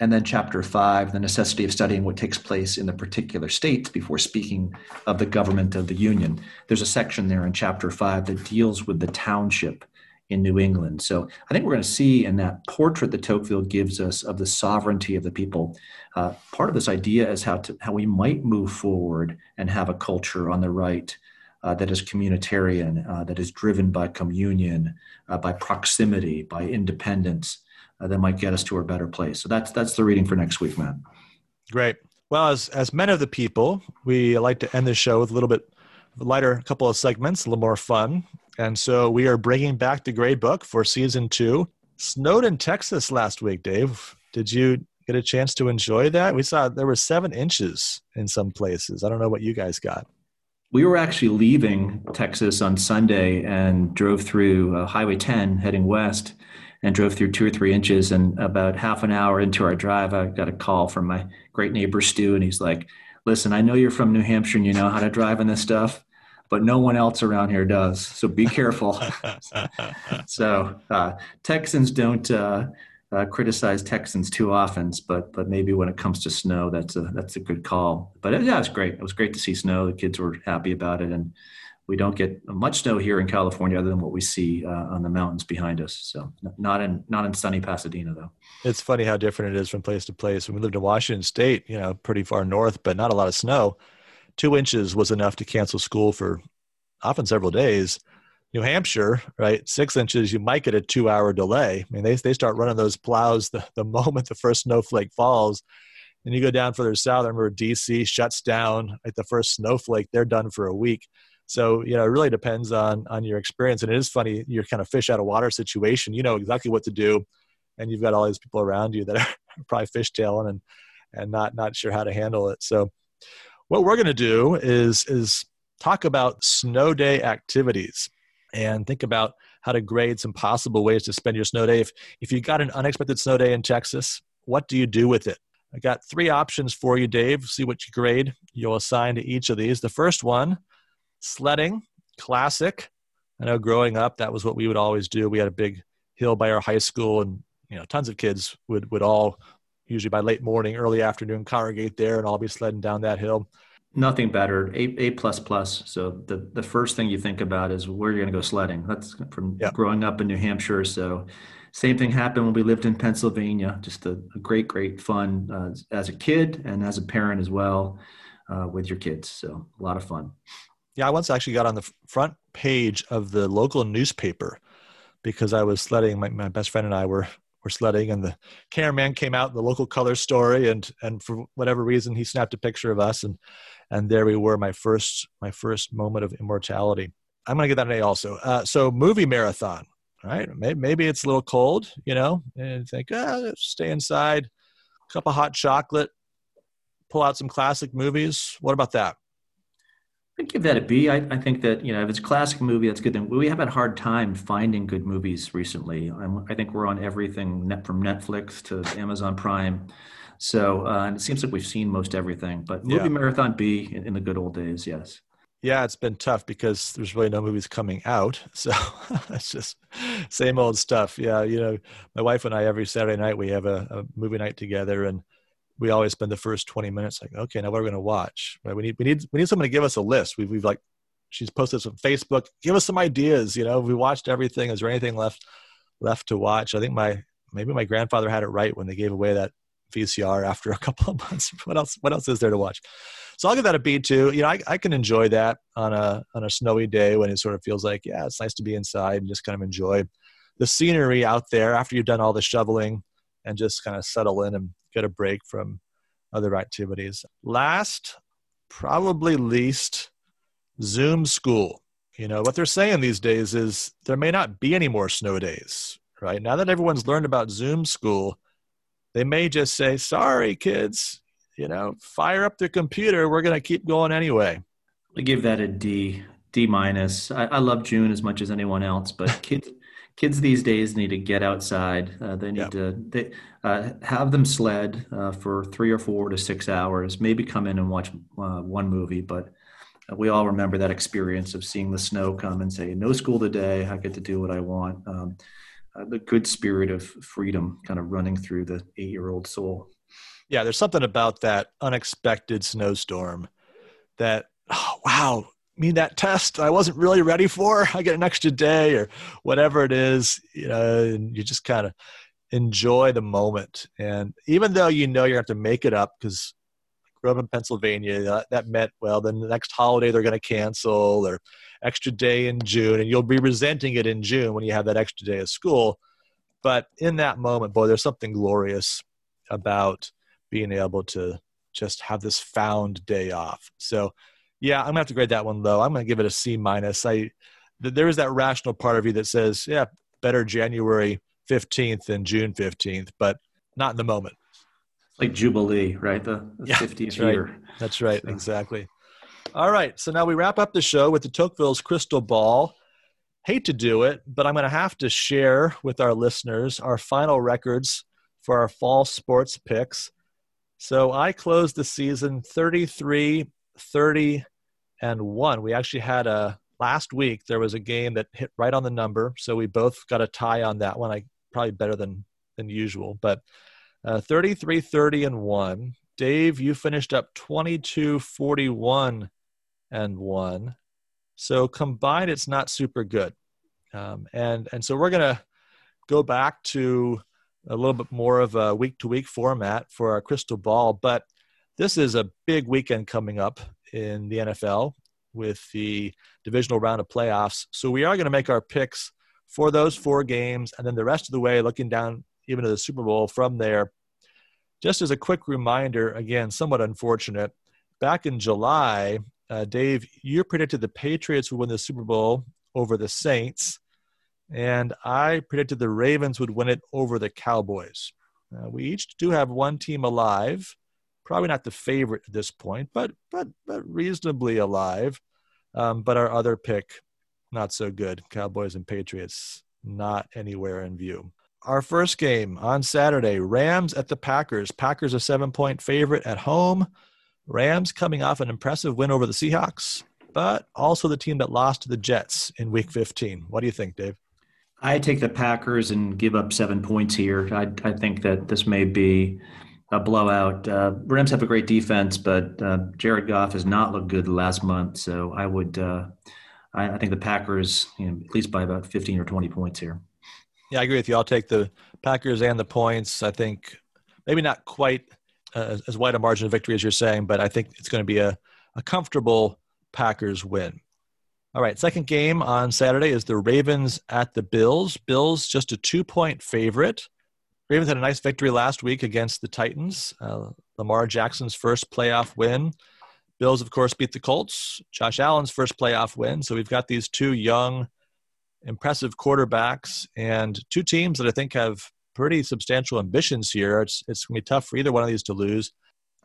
and then chapter five, the necessity of studying what takes place in the particular states before speaking of the government of the union. There's a section there in chapter five that deals with the township in New England. So I think we're going to see in that portrait that Tocqueville gives us of the sovereignty of the people, uh, part of this idea is how to how we might move forward and have a culture on the right uh, that is communitarian, uh, that is driven by communion, uh, by proximity, by independence uh, that might get us to a better place. So that's that's the reading for next week, man. Great. Well, as as men of the people, we like to end the show with a little bit lighter, a couple of segments, a little more fun. And so we are bringing back the Grade Book for season two. Snowed in Texas last week, Dave. Did you get a chance to enjoy that? We saw there were seven inches in some places. I don't know what you guys got. We were actually leaving Texas on Sunday and drove through uh, Highway 10 heading west and drove through two or three inches. And about half an hour into our drive, I got a call from my great neighbor Stu, and he's like, "Listen, I know you're from New Hampshire and you know how to drive in this stuff." But no one else around here does, so be careful. so uh, Texans don't uh, uh, criticize Texans too often, but but maybe when it comes to snow, that's a that's a good call. But yeah, it's great. It was great to see snow. The kids were happy about it, and we don't get much snow here in California other than what we see uh, on the mountains behind us. So not in not in sunny Pasadena though. It's funny how different it is from place to place. When we lived in Washington State, you know, pretty far north, but not a lot of snow. Two inches was enough to cancel school for often several days. New Hampshire, right, six inches, you might get a two hour delay. I mean, they, they start running those plows the, the moment the first snowflake falls. And you go down further south, I remember DC shuts down at the first snowflake, they're done for a week. So, you know, it really depends on on your experience. And it is funny, you're kind of fish out of water situation. You know exactly what to do. And you've got all these people around you that are probably fishtailing and and not not sure how to handle it. So what we're gonna do is is talk about snow day activities and think about how to grade some possible ways to spend your snow day. If if you got an unexpected snow day in Texas, what do you do with it? I got three options for you, Dave. See what you grade. You'll assign to each of these. The first one sledding, classic. I know growing up, that was what we would always do. We had a big hill by our high school, and you know, tons of kids would would all usually by late morning, early afternoon congregate there, and all be sledding down that hill. Nothing better. A A plus plus. So the the first thing you think about is where you're going to go sledding. That's from yep. growing up in New Hampshire. So same thing happened when we lived in Pennsylvania. Just a, a great, great fun uh, as a kid and as a parent as well uh, with your kids. So a lot of fun. Yeah, I once actually got on the front page of the local newspaper because I was sledding. My, my best friend and I were were sledding, and the cameraman came out, the local color story, and and for whatever reason, he snapped a picture of us, and and there we were, my first my first moment of immortality. I'm gonna get that an A also. Uh, so movie marathon, right? Maybe, maybe it's a little cold, you know, and think, ah, stay inside, cup of hot chocolate, pull out some classic movies. What about that? I'd give that a B. I, I think that you know if it's a classic movie, that's good. Then we have had a hard time finding good movies recently. I'm, i think we're on everything net, from Netflix to Amazon Prime. So uh, and it seems like we've seen most everything. But movie yeah. marathon B in, in, the good old days, yes. Yeah, it's been tough because there's really no movies coming out. So it's just same old stuff. Yeah, you know, my wife and I every Saturday night we have a, a movie night together and we always spend the first 20 minutes like, okay, now what are we going to watch? Right? We need, we need, we need someone to give us a list. We've, we've like, she's posted some Facebook, give us some ideas. You know, we watched everything. Is there anything left, left to watch? I think my, maybe my grandfather had it right when they gave away that VCR after a couple of months. What else, what else is there to watch? So I'll give that a B too. You know, I, I can enjoy that on a, on a snowy day when it sort of feels like, yeah, it's nice to be inside and just kind of enjoy the scenery out there after you've done all the shoveling and just kind of settle in and get a break from other activities. Last, probably least, Zoom school. You know, what they're saying these days is there may not be any more snow days, right? Now that everyone's learned about Zoom school, they may just say, sorry, kids, you know, fire up the computer. We're going to keep going anyway. I give that a D, D minus. I, I love June as much as anyone else, but kids kids these days need to get outside. Uh, they need yep. to they, uh, have them sled uh, for three or four to six hours. Maybe come in and watch uh, one movie, but we all remember that experience of seeing the snow come and say, "No school today. I get to do what I want." Um, uh, the good spirit of freedom kind of running through the eight-year-old soul. Yeah, there's something about that unexpected snowstorm that oh, wow me that test I wasn't really ready for. I get an extra day or whatever it is, you know, and you just kind of enjoy the moment. And even though you know you're going to have to make it up because I grew up in Pennsylvania, that, that meant, well, then the next holiday they're going to cancel or extra day in June, and you'll be resenting it in June when you have that extra day of school. But in that moment, boy, there's something glorious about being able to just have this found day off. So yeah, I'm gonna have to grade that one low. I'm gonna give it a C minus. I there is that rational part of you that says, yeah, better January 15th than June 15th, but not in the moment. Like Jubilee, right? The, the yeah, 50th that's year. Right. That's right. So. Exactly. All right. So now we wrap up the show with the Tocqueville's crystal ball. Hate to do it, but I'm going to have to share with our listeners our final records for our fall sports picks. So I closed the season 33, 30, and one. We actually had a last week. There was a game that hit right on the number, so we both got a tie on that one. I probably better than than usual, but uh, 33, 30, and one. Dave, you finished up 22, 41, and one. So combined, it's not super good. Um, and and so we're gonna go back to a little bit more of a week to week format for our crystal ball, but this is a big weekend coming up in the NFL. with the divisional round of playoffs. So we are going to make our picks for those four games, and then the rest of the way, looking down even to the Super Bowl from there. Just as a quick reminder, again, somewhat unfortunate. Back in July, uh, Dave, you predicted the Patriots would win the Super Bowl over the Saints, and I predicted the Ravens would win it over the Cowboys. Uh, we each do have one team alive, probably not the favorite at this point, but but but reasonably alive. Um, but our other pick, not so good. Cowboys and Patriots, not anywhere in view. Our first game on Saturday, Rams at the Packers. Packers a seven point favorite at home. Rams coming off an impressive win over the Seahawks, but also the team that lost to the Jets in week 15. What do you think, Dave? I take the Packers and give up seven points here. I, I think that this may be a blowout. Uh, Rams have a great defense, but uh, Jared Goff has not looked good last month. So I would, uh, I, I, think the Packers, you know, at least by about 15 or 20 points here. Yeah, I agree with you. I'll take the Packers and the points. I think maybe not quite uh, as wide a margin of victory as you're saying, but I think it's going to be a, a comfortable Packers win. All right, second game on Saturday is the Ravens at the Bills. Bills just a two point favorite. Ravens had a nice victory last week against the Titans. Uh, Lamar Jackson's first playoff win. Bills, of course, beat the Colts. Josh Allen's first playoff win. So we've got these two young, impressive quarterbacks and two teams that I think have pretty substantial ambitions here. It's, it's going to be tough for either one of these to lose.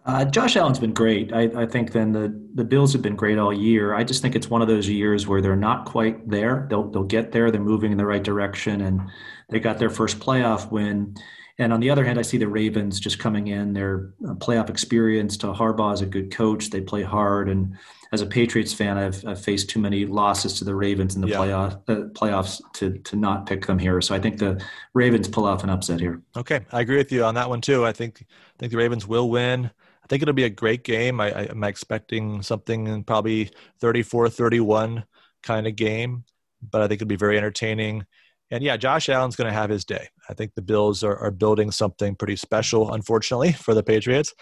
Uh, Josh Allen's been great. I, I, think then the, the Bills have been great all year. I just think it's one of those years where they're not quite there. They'll they'll get there. They're moving in the right direction, and they got their first playoff win. And on the other hand, I see the Ravens just coming in. Their uh, playoff experience. To Harbaugh is a good coach. They play hard. And as a Patriots fan, I've, I've faced too many losses to the Ravens in the yeah. playoff uh, playoffs to to not pick them here. So I think the Ravens pull off an upset here. Okay, I agree with you on that one too. I think I think the Ravens will win. I think it'll be a great game. I, I am expecting something in probably 34-31 kind of game, but I think it'll be very entertaining. And yeah, Josh Allen's going to have his day. I think the Bills are, are building something pretty special, unfortunately, for the Patriots,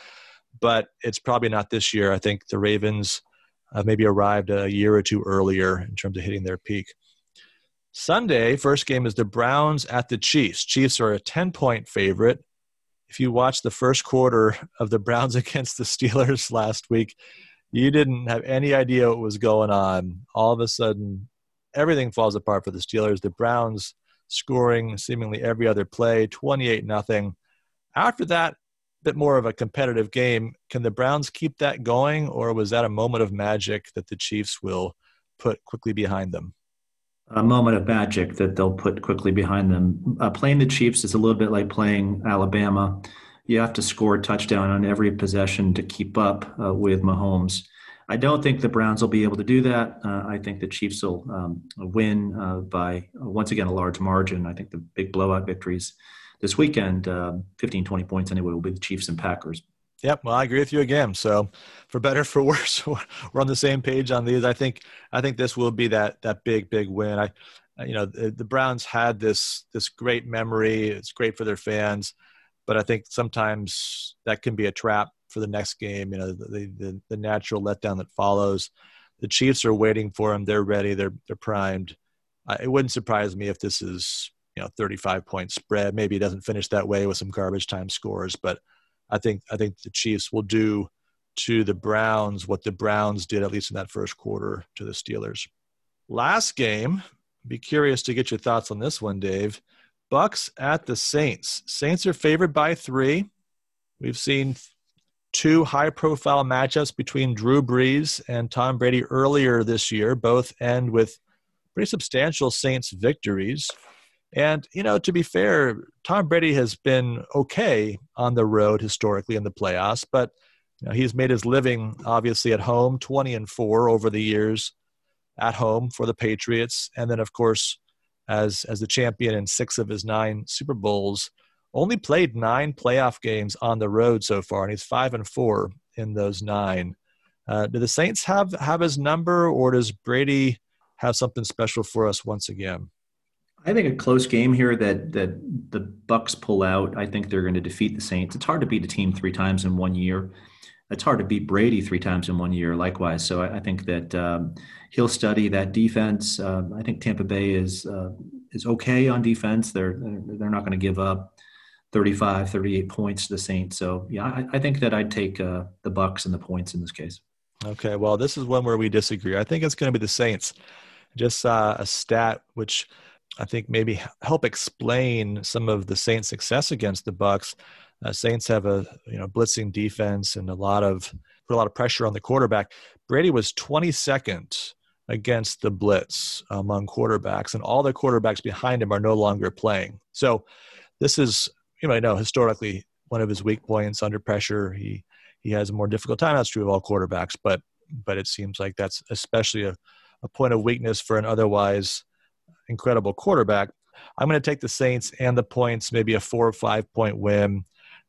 but it's probably not this year. I think the Ravens have maybe arrived a year or two earlier in terms of hitting their peak. Sunday, first game is the Browns at the Chiefs. Chiefs are a 10 point favorite if you watched the first quarter of the Browns against the Steelers last week, you didn't have any idea what was going on. All of a sudden, everything falls apart for the Steelers. The Browns scoring seemingly every other play, 28 nothing. After that, bit more of a competitive game. Can the Browns keep that going, or was that a moment of magic that the Chiefs will put quickly behind them? a moment of magic that they'll put quickly behind them. Uh, playing the Chiefs is a little bit like playing Alabama. You have to score a touchdown on every possession to keep up uh, with Mahomes. I don't think the Browns will be able to do that. Uh, I think the Chiefs will um, win uh, by, once again, a large margin. I think the big blowout victories this weekend, uh, 15, 20 points anyway, will be the Chiefs and Packers. Yep. Well, I agree with you again. So, for better for worse, we're on the same page on these. I think I think this will be that that big big win. I, you know, the, the Browns had this this great memory. It's great for their fans, but I think sometimes that can be a trap for the next game. You know, the the, the natural letdown that follows. The Chiefs are waiting for them. They're ready. They're they're primed. Uh, it wouldn't surprise me if this is you know 35 point spread. Maybe it doesn't finish that way with some garbage time scores, but I think I think the Chiefs will do to the Browns what the Browns did at least in that first quarter to the Steelers. Last game, be curious to get your thoughts on this one, Dave. Bucks at the Saints. Saints are favored by 3. We've seen two high-profile matchups between Drew Brees and Tom Brady earlier this year, both end with pretty substantial Saints victories. And, you know, to be fair, Tom Brady has been okay on the road historically in the playoffs, but you know, he's made his living obviously at home, 20 and 4 over the years at home for the Patriots. And then, of course, as, as the champion in six of his nine Super Bowls, only played nine playoff games on the road so far, and he's 5 and 4 in those nine. Uh, do the Saints have, have his number, or does Brady have something special for us once again? I think a close game here that that the Bucks pull out. I think they're going to defeat the Saints. It's hard to beat a team three times in one year. it's hard to beat Brady three times in one year. Likewise, so I, I think that um, he'll study that defense. Uh, I think Tampa Bay is uh, is okay on defense. They're they're not going to give up 35, 38 points to the Saints. So yeah, I, I think that I'd take uh, the Bucks and the points in this case. Okay, well, this is one where we disagree. I think it's going to be the Saints. Just saw a stat which I think maybe help explain some of the Saints' success against the Bucks. Uh, Saints have a you know blitzing defense and a lot of put a lot of pressure on the quarterback. Brady was 22nd against the blitz among quarterbacks, and all the quarterbacks behind him are no longer playing. So this is you might know historically one of his weak points under pressure. He he has a more difficult time. That's true of all quarterbacks, but but it seems like that's especially a, a point of weakness for an otherwise incredible quarterback. I'm going to take the Saints and the points, maybe a four or five point win.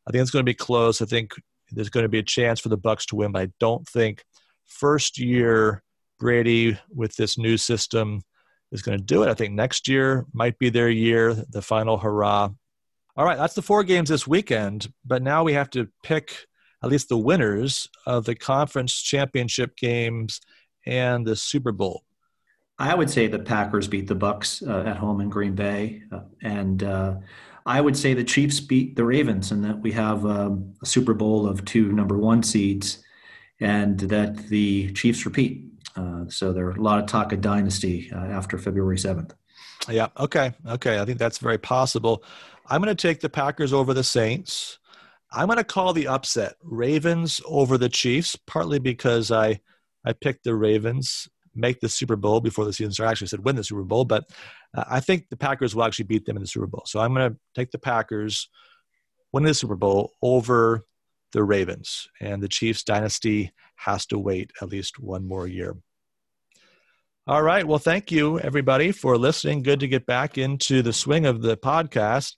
I think it's going to be close. I think there's going to be a chance for the Bucks to win, but I don't think first year Brady with this new system is going to do it. I think next year might be their year, the final hurrah. All right, that's the four games this weekend, but now we have to pick at least the winners of the conference championship games and the Super Bowl. I would say the Packers beat the Bucks uh, at home in Green Bay, uh, and uh, I would say the Chiefs beat the Ravens, and that we have um, a Super Bowl of two number one seeds, and that the Chiefs repeat. Uh, so there are a lot of talk of dynasty uh, after February seventh. Yeah. Okay. Okay. I think that's very possible. I'm going to take the Packers over the Saints. I'm going to call the upset Ravens over the Chiefs, partly because I I picked the Ravens make the Super Bowl before the season started. Actually, said win the Super Bowl, but uh, I think the Packers will actually beat them in the Super Bowl. So I'm going to take the Packers win the Super Bowl over the Ravens, and the Chiefs dynasty has to wait at least one more year. All right. Well, thank you, everybody, for listening. Good to get back into the swing of the podcast.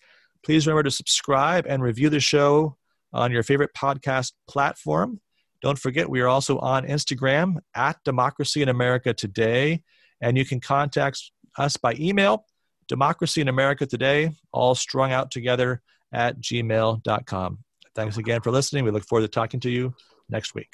Please remember to subscribe and review the show on your favorite podcast platform. Don't forget, we are also on Instagram at Democracy in America Today, and you can contact us by email, Democracy in America Today, all strung out together at gmail.com. Thanks again for listening. We look forward to talking to you next week.